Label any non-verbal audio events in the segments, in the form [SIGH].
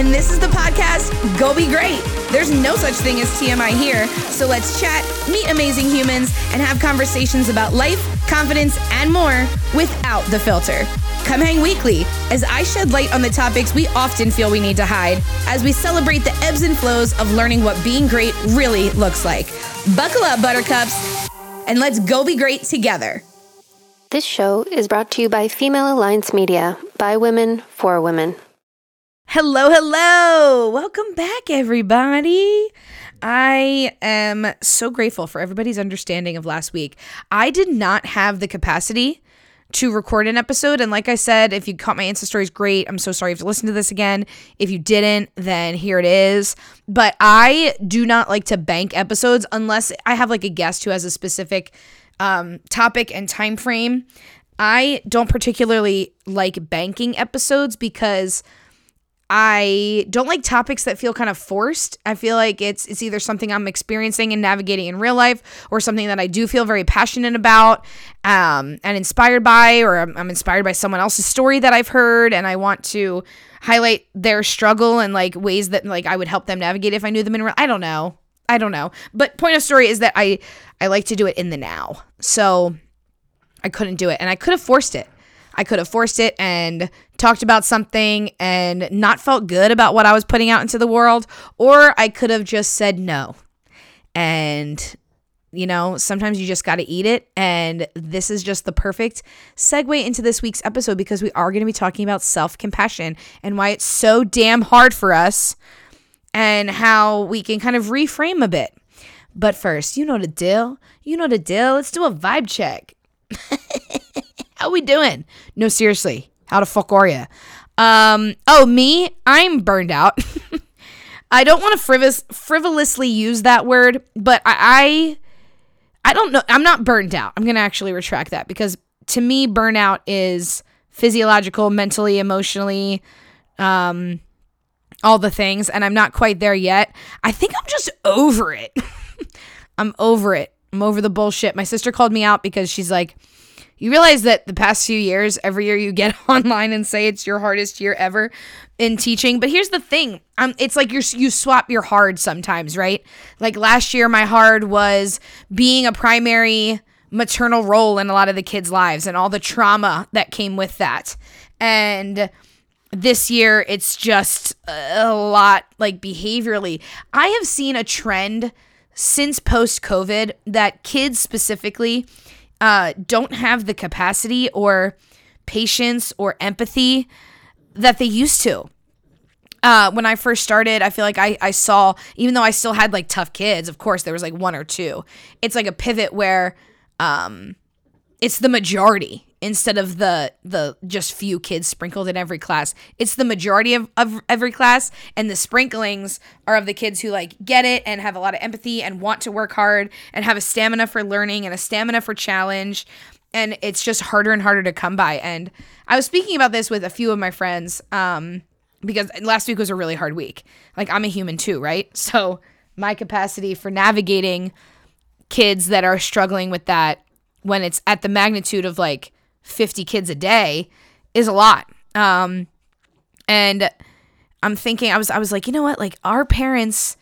and this is the podcast Go Be Great. There's no such thing as TMI here, so let's chat, meet amazing humans, and have conversations about life, confidence, and more without the filter. Come hang weekly as I shed light on the topics we often feel we need to hide as we celebrate the ebbs and flows of learning what being great really looks like. Buckle up, Buttercups, and let's go be great together. This show is brought to you by Female Alliance Media, by women, for women. Hello, hello. Welcome back, everybody. I am so grateful for everybody's understanding of last week. I did not have the capacity to record an episode. And like I said, if you caught my Insta stories, great. I'm so sorry you have to listen to this again. If you didn't, then here it is. But I do not like to bank episodes unless I have like a guest who has a specific um, topic and time frame. I don't particularly like banking episodes because I don't like topics that feel kind of forced. I feel like it's it's either something I'm experiencing and navigating in real life, or something that I do feel very passionate about um, and inspired by, or I'm, I'm inspired by someone else's story that I've heard, and I want to highlight their struggle and like ways that like I would help them navigate if I knew them in real. I don't know. I don't know. But point of story is that I I like to do it in the now. So I couldn't do it, and I could have forced it. I could have forced it and talked about something and not felt good about what I was putting out into the world, or I could have just said no. And, you know, sometimes you just got to eat it. And this is just the perfect segue into this week's episode because we are going to be talking about self compassion and why it's so damn hard for us and how we can kind of reframe a bit. But first, you know the deal. You know the deal. Let's do a vibe check. [LAUGHS] How we doing? No, seriously. How the fuck are you? Um, oh, me? I'm burned out. [LAUGHS] I don't want to frivol- frivolously use that word, but I, I I don't know. I'm not burned out. I'm to actually retract that because to me burnout is physiological, mentally, emotionally, um all the things and I'm not quite there yet. I think I'm just over it. [LAUGHS] I'm over it. I'm over the bullshit. My sister called me out because she's like you realize that the past few years, every year you get [LAUGHS] online and say it's your hardest year ever in teaching. But here's the thing: um, it's like you you swap your hard sometimes, right? Like last year, my hard was being a primary maternal role in a lot of the kids' lives and all the trauma that came with that, and this year it's just a lot like behaviorally. I have seen a trend since post COVID that kids specifically uh, don't have the capacity or patience or empathy that they used to. Uh, when I first started, I feel like I, I saw, even though I still had like tough kids, of course, there was like one or two. It's like a pivot where um, it's the majority instead of the the just few kids sprinkled in every class. It's the majority of, of every class, and the sprinklings are of the kids who like get it and have a lot of empathy and want to work hard and have a stamina for learning and a stamina for challenge. And it's just harder and harder to come by. And I was speaking about this with a few of my friends um, because last week was a really hard week. Like I'm a human too, right? [LAUGHS] So my capacity for navigating kids that are struggling with that when it's at the magnitude of like 50 kids a day is a lot. Um, and I'm thinking, I was, I was like, you know what? Like our parents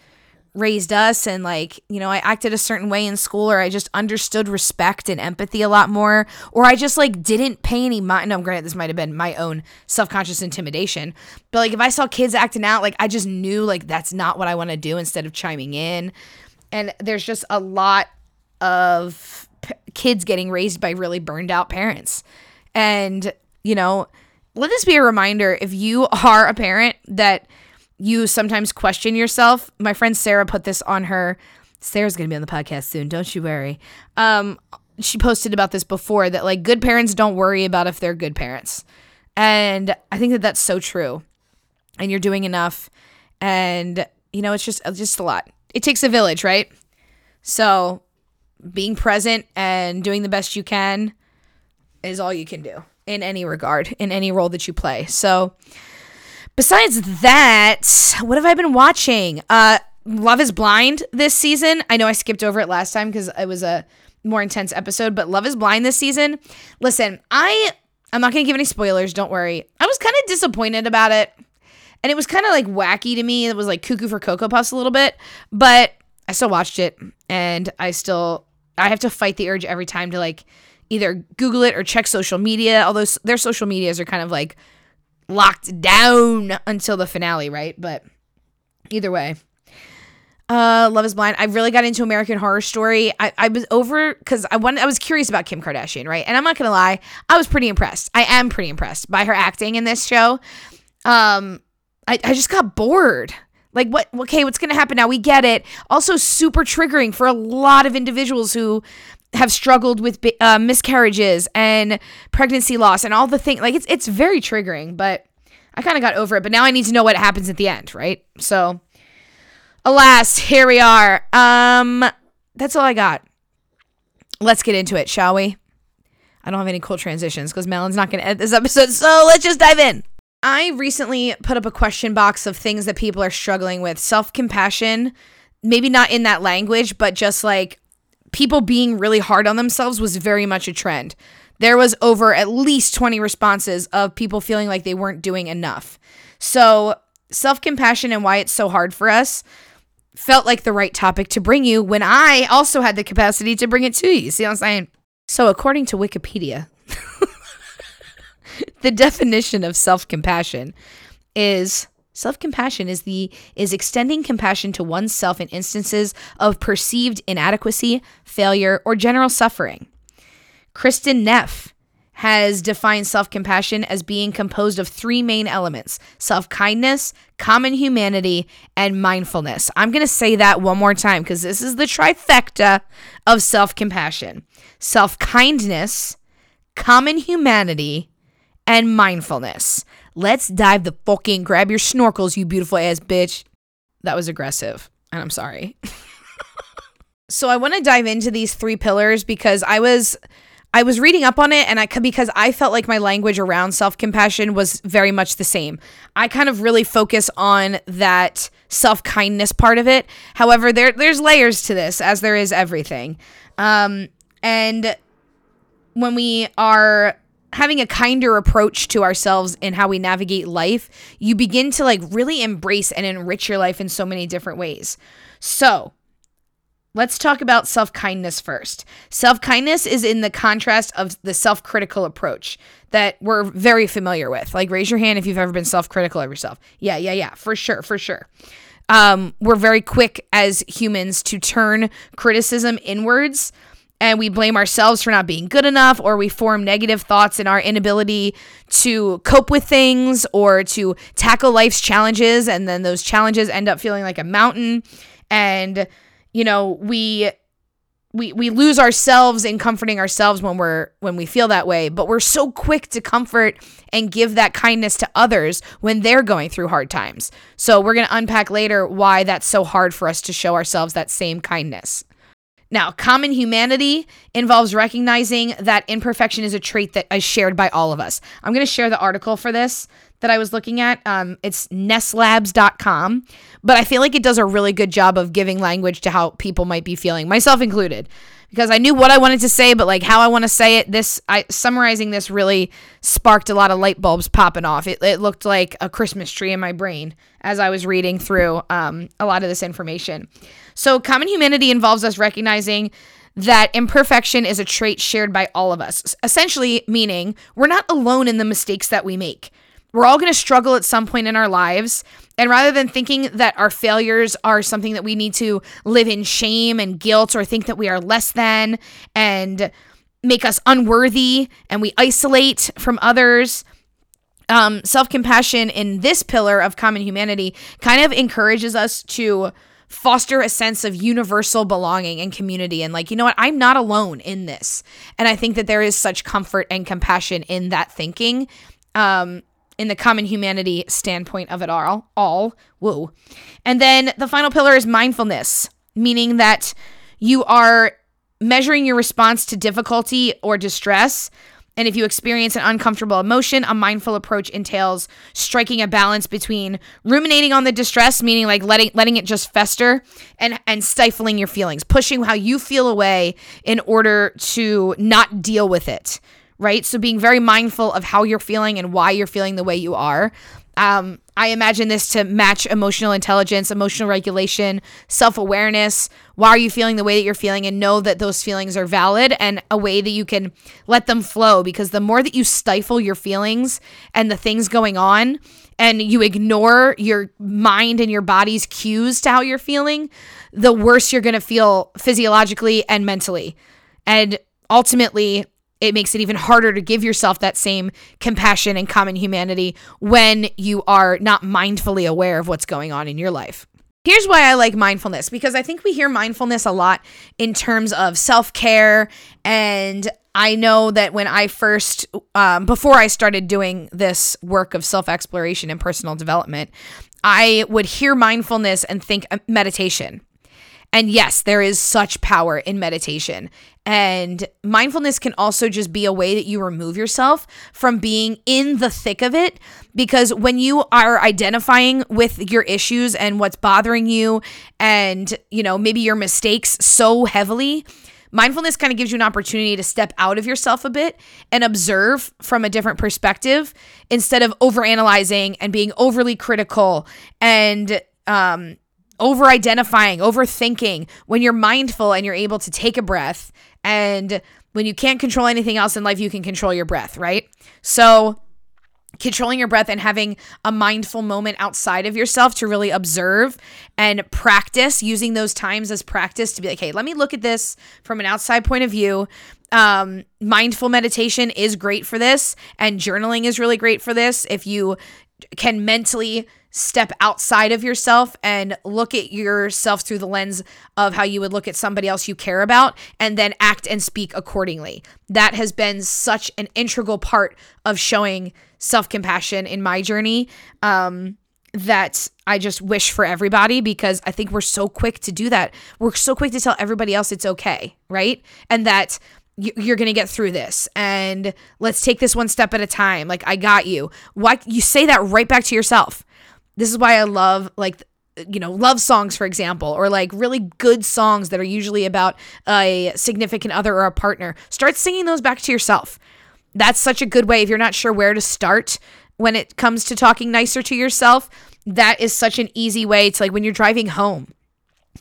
raised us and like, you know, I acted a certain way in school or I just understood respect and empathy a lot more, or I just like didn't pay any mind. No, granted, this might have been my own self-conscious intimidation, but like if I saw kids acting out, like I just knew like that's not what I want to do instead of chiming in. And there's just a lot of kids getting raised by really burned out parents. And, you know, let this be a reminder if you are a parent that you sometimes question yourself. My friend Sarah put this on her. Sarah's going to be on the podcast soon, don't you worry. Um, she posted about this before that like good parents don't worry about if they're good parents. And I think that that's so true. And you're doing enough and you know, it's just it's just a lot. It takes a village, right? So, being present and doing the best you can is all you can do in any regard, in any role that you play. So, besides that, what have I been watching? Uh, Love is Blind this season. I know I skipped over it last time because it was a more intense episode, but Love is Blind this season. Listen, I I'm not gonna give any spoilers. Don't worry. I was kind of disappointed about it, and it was kind of like wacky to me. It was like cuckoo for Cocoa Puffs a little bit, but I still watched it and I still I have to fight the urge every time to like either Google it or check social media. Although their social medias are kind of like locked down until the finale, right? But either way. Uh, Love is Blind. I really got into American Horror Story. I, I was over because I wanted. I was curious about Kim Kardashian, right? And I'm not gonna lie, I was pretty impressed. I am pretty impressed by her acting in this show. Um, I, I just got bored. Like what? Okay, what's gonna happen now? We get it. Also, super triggering for a lot of individuals who have struggled with uh, miscarriages and pregnancy loss and all the things. Like it's it's very triggering, but I kind of got over it. But now I need to know what happens at the end, right? So alas, here we are. Um, that's all I got. Let's get into it, shall we? I don't have any cool transitions because Melon's not going to edit this episode, so let's just dive in. I recently put up a question box of things that people are struggling with self compassion, maybe not in that language, but just like people being really hard on themselves was very much a trend. There was over at least 20 responses of people feeling like they weren't doing enough. So, self compassion and why it's so hard for us felt like the right topic to bring you when I also had the capacity to bring it to you. See what I'm saying? So, according to Wikipedia, [LAUGHS] [LAUGHS] the definition of self-compassion is self-compassion is the is extending compassion to oneself in instances of perceived inadequacy, failure, or general suffering. Kristin Neff has defined self compassion as being composed of three main elements self kindness, common humanity, and mindfulness. I'm going to say that one more time because this is the trifecta of self compassion self kindness, common humanity, and mindfulness. Let's dive the fucking grab your snorkels, you beautiful ass bitch. That was aggressive, and I'm sorry. [LAUGHS] so I want to dive into these three pillars because I was I was reading up on it and I because I felt like my language around self-compassion was very much the same. I kind of really focus on that self-kindness part of it. However, there there's layers to this as there is everything. Um, and when we are having a kinder approach to ourselves in how we navigate life, you begin to like really embrace and enrich your life in so many different ways. So, Let's talk about self kindness first. Self kindness is in the contrast of the self critical approach that we're very familiar with. Like, raise your hand if you've ever been self critical of yourself. Yeah, yeah, yeah, for sure, for sure. Um, we're very quick as humans to turn criticism inwards and we blame ourselves for not being good enough or we form negative thoughts in our inability to cope with things or to tackle life's challenges and then those challenges end up feeling like a mountain. And you know, we we we lose ourselves in comforting ourselves when we're when we feel that way. But we're so quick to comfort and give that kindness to others when they're going through hard times. So we're going to unpack later why that's so hard for us to show ourselves that same kindness now common humanity involves recognizing that imperfection is a trait that is shared by all of us i'm going to share the article for this that I was looking at. Um, it's nesslabs.com, but I feel like it does a really good job of giving language to how people might be feeling, myself included, because I knew what I wanted to say, but like how I want to say it. This I summarizing this really sparked a lot of light bulbs popping off. It, it looked like a Christmas tree in my brain as I was reading through um, a lot of this information. So, common humanity involves us recognizing that imperfection is a trait shared by all of us, essentially meaning we're not alone in the mistakes that we make. We're all going to struggle at some point in our lives. And rather than thinking that our failures are something that we need to live in shame and guilt or think that we are less than and make us unworthy and we isolate from others, um, self compassion in this pillar of common humanity kind of encourages us to foster a sense of universal belonging and community and like you know what? I'm not alone in this. And i think that there is such comfort and compassion in that thinking. Um, in the common humanity standpoint of it all. All whoa, and then the final pillar is mindfulness, meaning that you are measuring your response to difficulty or distress. And if you experience an uncomfortable emotion, a mindful approach entails striking a balance between ruminating on the distress, meaning like letting letting it just fester, and and stifling your feelings, pushing how you feel away in order to not deal with it right? So being very mindful of how you're feeling and why you're feeling the way you are. Um, I imagine this to match emotional intelligence, emotional regulation, self awareness. Why are you feeling the way that you're feeling? And know that those feelings are valid and a way that you can let them flow. Because the more that you stifle your feelings and the things going on, and you ignore your mind and your body's cues to how you're feeling, the worse you're going to feel physiologically and mentally. And ultimately, it makes it even harder to give yourself that same compassion and common humanity when you are not mindfully aware of what's going on in your life. Here's why I like mindfulness because I think we hear mindfulness a lot in terms of self care. And I know that when I first, um, before I started doing this work of self exploration and personal development, I would hear mindfulness and think uh, meditation. And yes, there is such power in meditation. And mindfulness can also just be a way that you remove yourself from being in the thick of it. Because when you are identifying with your issues and what's bothering you, and, you know, maybe your mistakes so heavily, mindfulness kind of gives you an opportunity to step out of yourself a bit and observe from a different perspective instead of overanalyzing and being overly critical and, um, over identifying, overthinking, when you're mindful and you're able to take a breath, and when you can't control anything else in life, you can control your breath, right? So, controlling your breath and having a mindful moment outside of yourself to really observe and practice using those times as practice to be like, hey, let me look at this from an outside point of view. Um, mindful meditation is great for this, and journaling is really great for this. If you can mentally step outside of yourself and look at yourself through the lens of how you would look at somebody else you care about and then act and speak accordingly. That has been such an integral part of showing self compassion in my journey. Um, that I just wish for everybody because I think we're so quick to do that. We're so quick to tell everybody else it's okay, right? And that you're going to get through this and let's take this one step at a time. Like I got you. Why you say that right back to yourself. This is why I love like you know, love songs, for example, or like really good songs that are usually about a significant other or a partner. Start singing those back to yourself. That's such a good way. If you're not sure where to start when it comes to talking nicer to yourself, that is such an easy way to like when you're driving home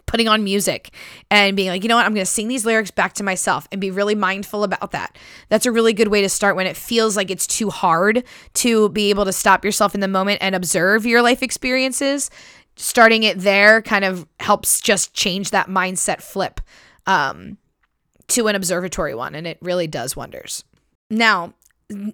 putting on music and being like, you know what, I'm going to sing these lyrics back to myself and be really mindful about that. That's a really good way to start when it feels like it's too hard to be able to stop yourself in the moment and observe your life experiences. Starting it there kind of helps just change that mindset flip um, to an observatory one, and it really does wonders. Now,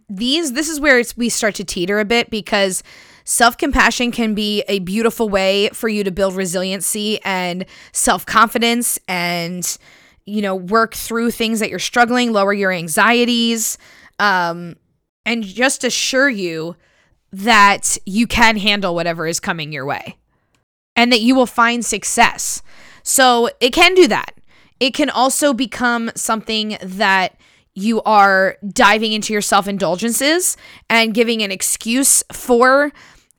these this is where we start to teeter a bit because Self compassion can be a beautiful way for you to build resiliency and self confidence and, you know, work through things that you're struggling, lower your anxieties, um, and just assure you that you can handle whatever is coming your way and that you will find success. So it can do that. It can also become something that you are diving into your self indulgences and giving an excuse for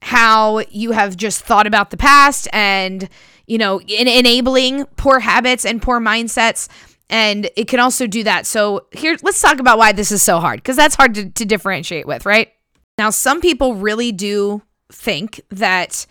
how you have just thought about the past and, you know, in enabling poor habits and poor mindsets. And it can also do that. So, here, let's talk about why this is so hard because that's hard to, to differentiate with, right? Now, some people really do think that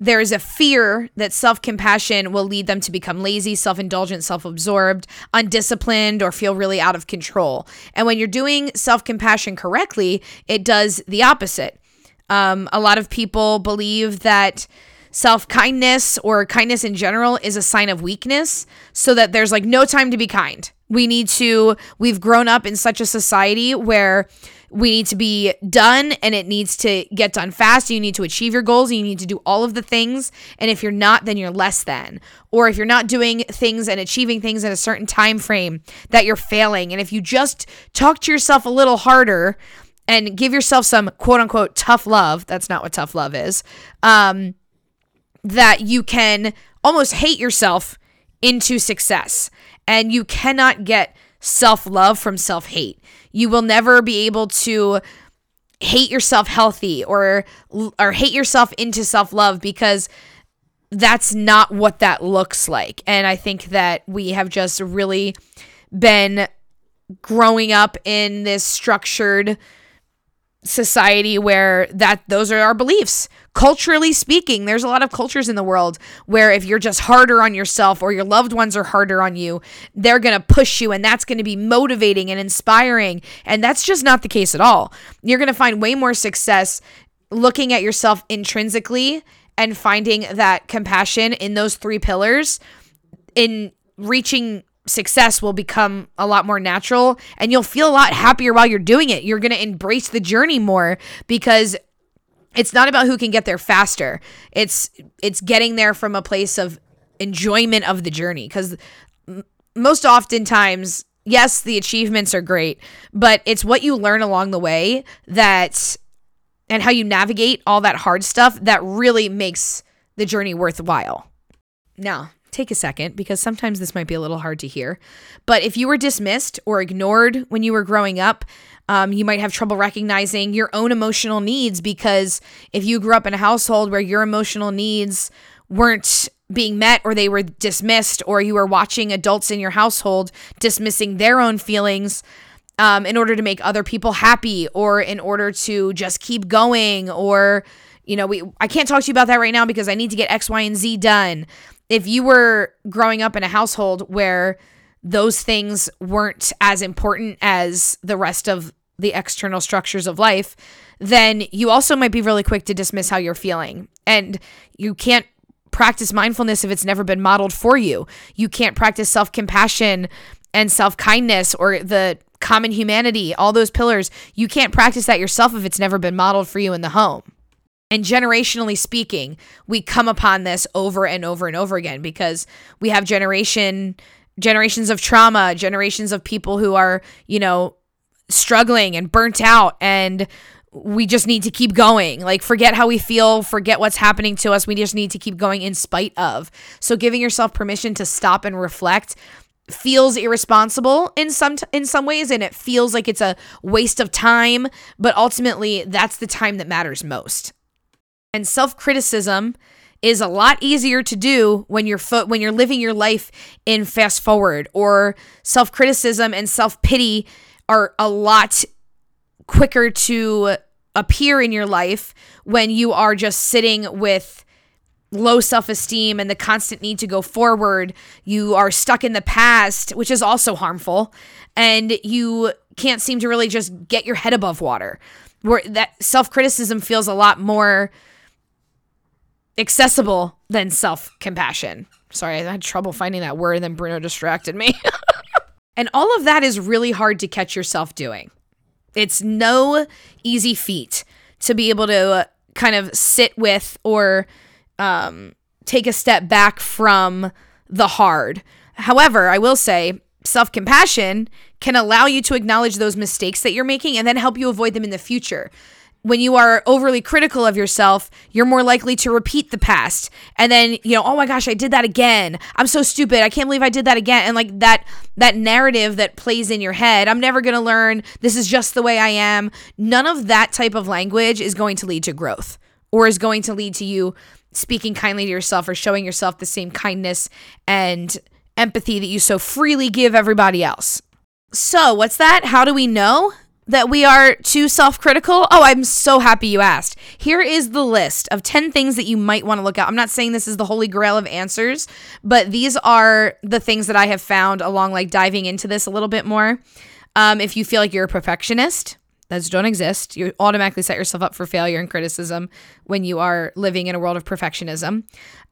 there is a fear that self compassion will lead them to become lazy, self indulgent, self absorbed, undisciplined, or feel really out of control. And when you're doing self compassion correctly, it does the opposite. Um, a lot of people believe that self kindness or kindness in general is a sign of weakness, so that there's like no time to be kind. We need to, we've grown up in such a society where we need to be done and it needs to get done fast. You need to achieve your goals. You need to do all of the things. And if you're not, then you're less than. Or if you're not doing things and achieving things in a certain time frame, that you're failing. And if you just talk to yourself a little harder, and give yourself some quote unquote tough love. That's not what tough love is. Um, that you can almost hate yourself into success. And you cannot get self love from self hate. You will never be able to hate yourself healthy or or hate yourself into self love because that's not what that looks like. And I think that we have just really been growing up in this structured society where that those are our beliefs. Culturally speaking, there's a lot of cultures in the world where if you're just harder on yourself or your loved ones are harder on you, they're going to push you and that's going to be motivating and inspiring. And that's just not the case at all. You're going to find way more success looking at yourself intrinsically and finding that compassion in those three pillars in reaching success will become a lot more natural and you'll feel a lot happier while you're doing it. You're going to embrace the journey more because it's not about who can get there faster. It's it's getting there from a place of enjoyment of the journey cuz most oftentimes yes, the achievements are great, but it's what you learn along the way that and how you navigate all that hard stuff that really makes the journey worthwhile. Now, take a second because sometimes this might be a little hard to hear. But if you were dismissed or ignored when you were growing up, um, you might have trouble recognizing your own emotional needs because if you grew up in a household where your emotional needs weren't being met or they were dismissed or you were watching adults in your household dismissing their own feelings um, in order to make other people happy or in order to just keep going or you know we i can't talk to you about that right now because i need to get x y and z done if you were growing up in a household where those things weren't as important as the rest of the external structures of life, then you also might be really quick to dismiss how you're feeling. And you can't practice mindfulness if it's never been modeled for you. You can't practice self compassion and self kindness or the common humanity, all those pillars. You can't practice that yourself if it's never been modeled for you in the home. And generationally speaking, we come upon this over and over and over again because we have generation generations of trauma, generations of people who are, you know, struggling and burnt out and we just need to keep going. Like forget how we feel, forget what's happening to us. We just need to keep going in spite of. So giving yourself permission to stop and reflect feels irresponsible in some t- in some ways and it feels like it's a waste of time, but ultimately that's the time that matters most. And self-criticism is a lot easier to do when you're fo- when you're living your life in fast forward or self-criticism and self-pity are a lot quicker to appear in your life when you are just sitting with low self esteem and the constant need to go forward. You are stuck in the past, which is also harmful, and you can't seem to really just get your head above water. Where that self criticism feels a lot more accessible than self compassion. Sorry, I had trouble finding that word, and then Bruno distracted me. [LAUGHS] and all of that is really hard to catch yourself doing. It's no easy feat to be able to kind of sit with or um, take a step back from the hard. However, I will say self compassion can allow you to acknowledge those mistakes that you're making and then help you avoid them in the future when you are overly critical of yourself, you're more likely to repeat the past. And then, you know, oh my gosh, I did that again. I'm so stupid. I can't believe I did that again. And like that that narrative that plays in your head, I'm never going to learn. This is just the way I am. None of that type of language is going to lead to growth or is going to lead to you speaking kindly to yourself or showing yourself the same kindness and empathy that you so freely give everybody else. So, what's that? How do we know? That we are too self critical? Oh, I'm so happy you asked. Here is the list of 10 things that you might want to look at. I'm not saying this is the holy grail of answers, but these are the things that I have found along like diving into this a little bit more. Um, if you feel like you're a perfectionist, those don't exist. You automatically set yourself up for failure and criticism when you are living in a world of perfectionism.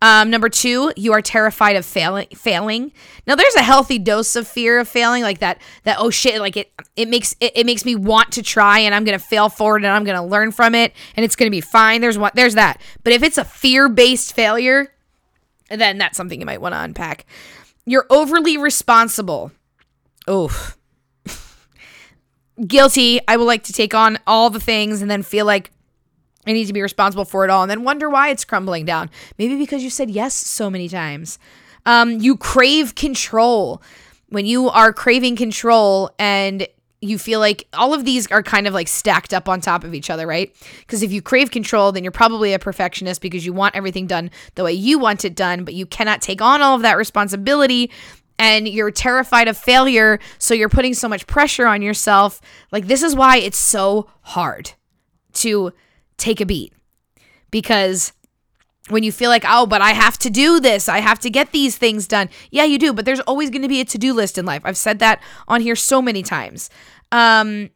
Um, number two, you are terrified of failing. Failing. Now, there's a healthy dose of fear of failing, like that. That oh shit, like it. It makes it, it makes me want to try, and I'm gonna fail forward, and I'm gonna learn from it, and it's gonna be fine. There's what there's that. But if it's a fear based failure, then that's something you might want to unpack. You're overly responsible. Oof guilty. I would like to take on all the things and then feel like I need to be responsible for it all and then wonder why it's crumbling down. Maybe because you said yes so many times. Um, you crave control. When you are craving control and you feel like all of these are kind of like stacked up on top of each other, right? Because if you crave control, then you're probably a perfectionist because you want everything done the way you want it done, but you cannot take on all of that responsibility and you're terrified of failure, so you're putting so much pressure on yourself. Like, this is why it's so hard. to take a beat because when you feel like, oh, but I have to do this, I have to get these things done. Yeah, you do, but there's always going to be a to do list in life. I've said that on here so many times. Um,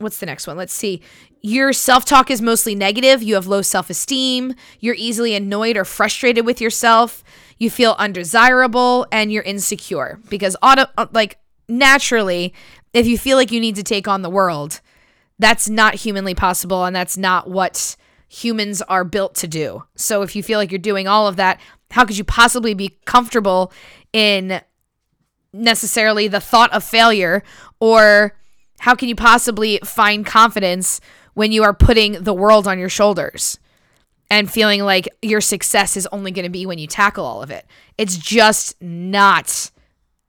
what's the next one? Let's see. Your self talk is mostly negative. You have low self esteem. You're easily annoyed or frustrated with yourself. You feel undesirable and you're insecure because, auto, uh, like, naturally, if you feel like you need to take on the world, that's not humanly possible and that's not what humans are built to do. So if you feel like you're doing all of that, how could you possibly be comfortable in necessarily the thought of failure or how can you possibly find confidence when you are putting the world on your shoulders and feeling like your success is only going to be when you tackle all of it? It's just not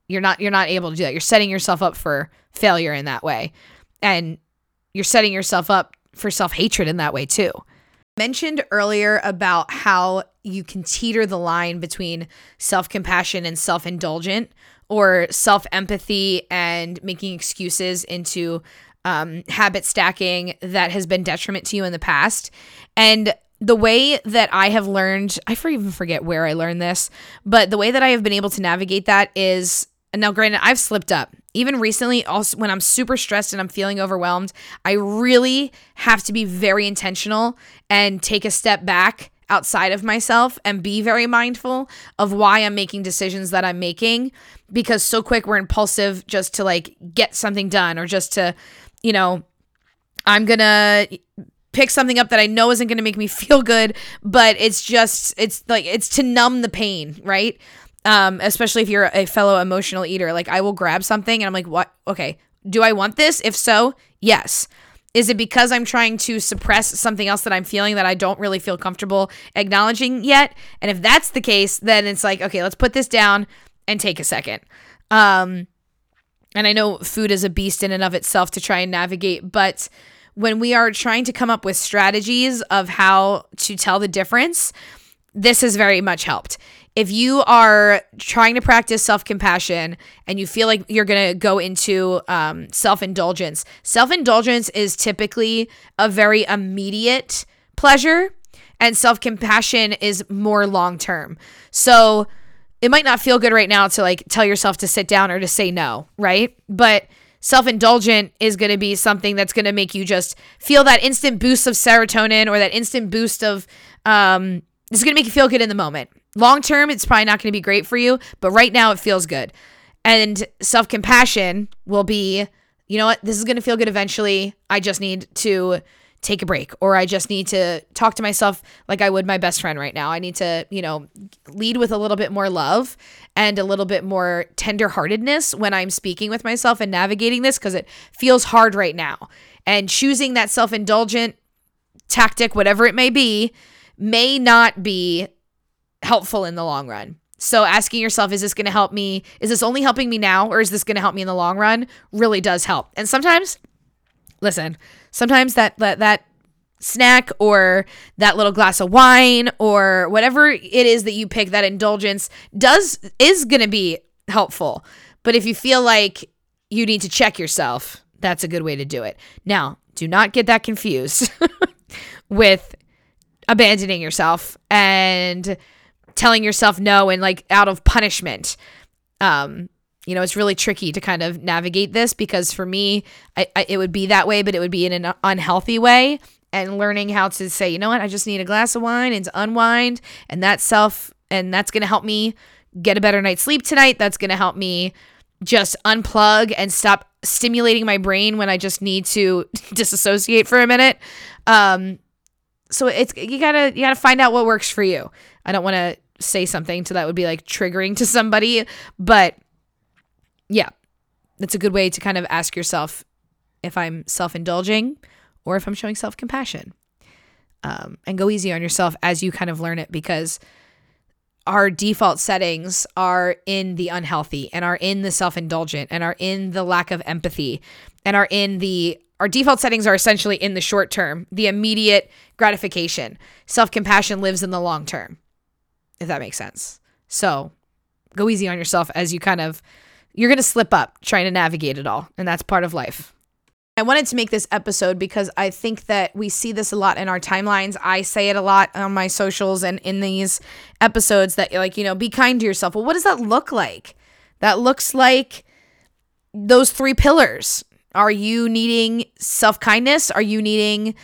you're not you're not able to do that. You're setting yourself up for failure in that way. And you're setting yourself up for self-hatred in that way too. Mentioned earlier about how you can teeter the line between self-compassion and self-indulgent or self empathy and making excuses into um, habit stacking that has been detriment to you in the past. And the way that I have learned, I even forget where I learned this, but the way that I have been able to navigate that is now, granted, I've slipped up. Even recently, also when I'm super stressed and I'm feeling overwhelmed, I really have to be very intentional and take a step back outside of myself and be very mindful of why I'm making decisions that I'm making because so quick we're impulsive just to like get something done or just to, you know, I'm going to pick something up that I know isn't going to make me [LAUGHS] feel good, but it's just it's like it's to numb the pain, right? Um especially if you're a fellow emotional eater, like I will grab something and I'm like, "What? Okay, do I want this? If so, yes." Is it because I'm trying to suppress something else that I'm feeling that I don't really feel comfortable acknowledging yet? And if that's the case, then it's like, okay, let's put this down and take a second. Um, and I know food is a beast in and of itself to try and navigate, but when we are trying to come up with strategies of how to tell the difference, this has very much helped if you are trying to practice self compassion and you feel like you're going to go into um, self indulgence, self indulgence is typically a very immediate pleasure, and self compassion is more long term. So it might not feel good right now to like tell yourself to sit down or to say no, right? But self indulgent is going to be something that's going to make you just feel that instant boost of serotonin or that instant boost of, um, it's going to make you feel good in the moment Long term, it's probably not going to be great for you, but right now it feels good. And self compassion will be, you know what, this is going to feel good eventually. I just need to take a break or I just need to talk to myself like I would my best friend right now. I need to, you know, lead with a little bit more love and a little bit more tenderheartedness when I'm speaking with myself and navigating this because it feels hard right now. And choosing that self indulgent tactic, whatever it may be, may not be helpful in the long run. So asking yourself, is this going to help me? Is this only helping me now or is this going to help me in the long run? Really does help. And sometimes, listen, sometimes that that that snack or that little glass of wine or whatever it is that you pick that indulgence does is going to be helpful. But if you feel like you need to check yourself, that's a good way to do it. Now, do not get that confused [LAUGHS] with abandoning yourself and telling yourself no and like out of punishment. Um, you know, it's really tricky to kind of navigate this because for me, I, I, it would be that way, but it would be in an unhealthy way. And learning how to say, you know what, I just need a glass of wine and to unwind, and that's self, and that's gonna help me get a better night's sleep tonight. That's gonna help me just unplug and stop stimulating my brain when I just need to [LAUGHS] disassociate for a minute. Um, so it's you gotta you gotta find out what works for you. I don't want to say something so that would be like triggering to somebody, but yeah, it's a good way to kind of ask yourself if I'm self indulging or if I'm showing self compassion. Um, and go easy on yourself as you kind of learn it because our default settings are in the unhealthy and are in the self indulgent and are in the lack of empathy and are in the our default settings are essentially in the short term, the immediate gratification. Self compassion lives in the long term, if that makes sense. So go easy on yourself as you kind of, you're going to slip up trying to navigate it all. And that's part of life. I wanted to make this episode because I think that we see this a lot in our timelines. I say it a lot on my socials and in these episodes that like, you know, be kind to yourself. Well, what does that look like? That looks like those three pillars. Are you needing self-kindness? Are you needing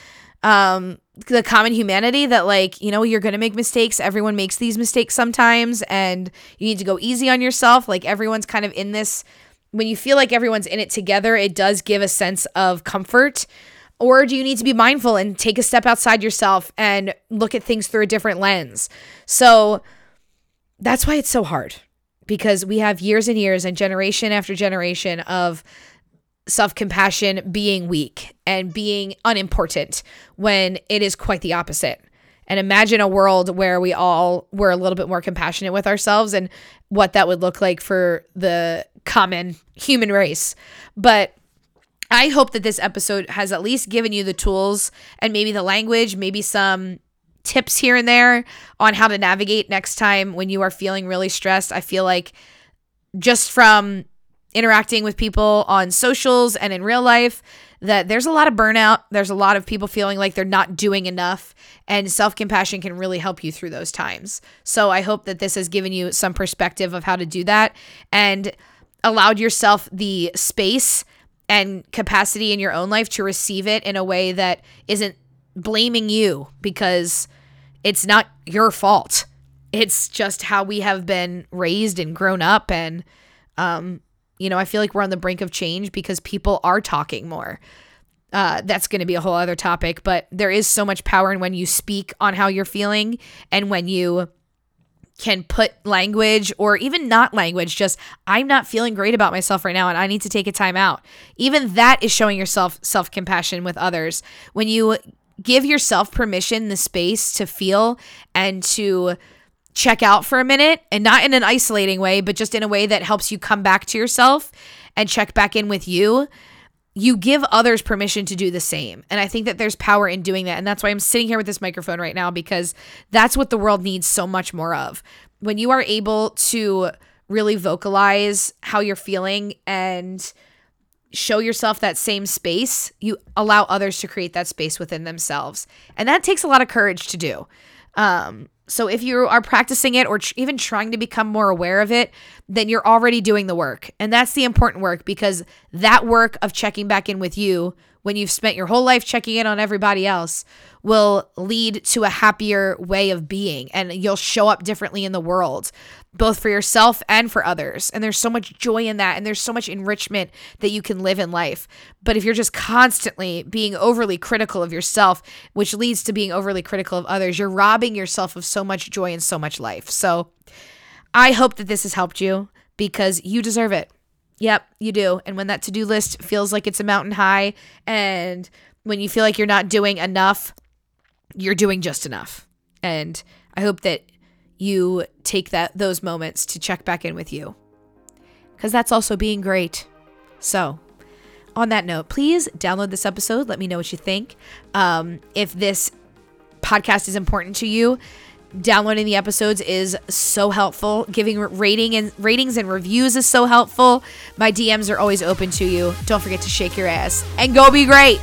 um the common humanity that like you know you're gonna make mistakes. Everyone makes these mistakes sometimes and you need to go easy on yourself. Like everyone's kind of in this when you feel like everyone's in it together it does give a sense of comfort. Or do you need to be mindful and take a step outside yourself and look at things through a different lens? So that's why it's so hard because we have years and years and generation after generation of self compassion being weak and being unimportant when it is quite the opposite. And imagine a world where we all were a little bit more compassionate with ourselves and what that would look like for the common human race. But I hope that this episode has at least given you the tools and maybe the language, maybe some tips here and there on how to navigate next time when you are feeling really stressed. I feel like just from interacting with people on socials and in real life that there's a lot of burnout. There's a lot of people feeling like they're not doing enough, and self compassion can really help you through those times. So I hope that this has given you some perspective of how to do that and allowed yourself the space and capacity in your own life to receive it in a way that isn't blaming you because it's not your fault. It's just how we have been raised and grown up and um you know, I feel like we're on the brink of change because people are talking more. Uh, that's going to be a whole other topic, but there is so much power in when you speak on how you're feeling and when you can put language or even not language, just I'm not feeling great about myself right now and I need to take a time out. Even that is showing yourself self compassion with others. When you give yourself permission, the space to feel and to check out for a minute and not in an isolating way, but just in a way that helps you come back to yourself and check back in with you, you give others permission to do the same. And I think that there's power in doing that. And that's why I'm sitting here with this microphone right now because that's what the world needs so much more of. When you are able to really vocalize how you're feeling and show yourself that same space, you allow others to create that space within themselves. And that takes a lot of courage to do. Um, so if you are practicing it or tr- even trying to become more aware of it, then you're already doing the work. And that's the important work because that work of checking back in with you when you've spent your whole life checking in on everybody else will lead to a happier way of being and you'll show up differently in the world both for yourself and for others and there's so much joy in that and there's so much enrichment that you can live in life but if you're just constantly being overly critical of yourself which leads to being overly critical of others you're robbing yourself of so much joy and so much life so i hope that this has helped you because you deserve it Yep, you do. And when that to do list feels like it's a mountain high, and when you feel like you're not doing enough, you're doing just enough. And I hope that you take that those moments to check back in with you. Cuz that's also being great. So, on that note, please download this episode. Let me know what you think. Um, if this podcast is important to you, downloading the episodes is so helpful. Giving rating and ratings and reviews is so helpful. My DMs are always open to you. Don't forget to shake your ass and go be great.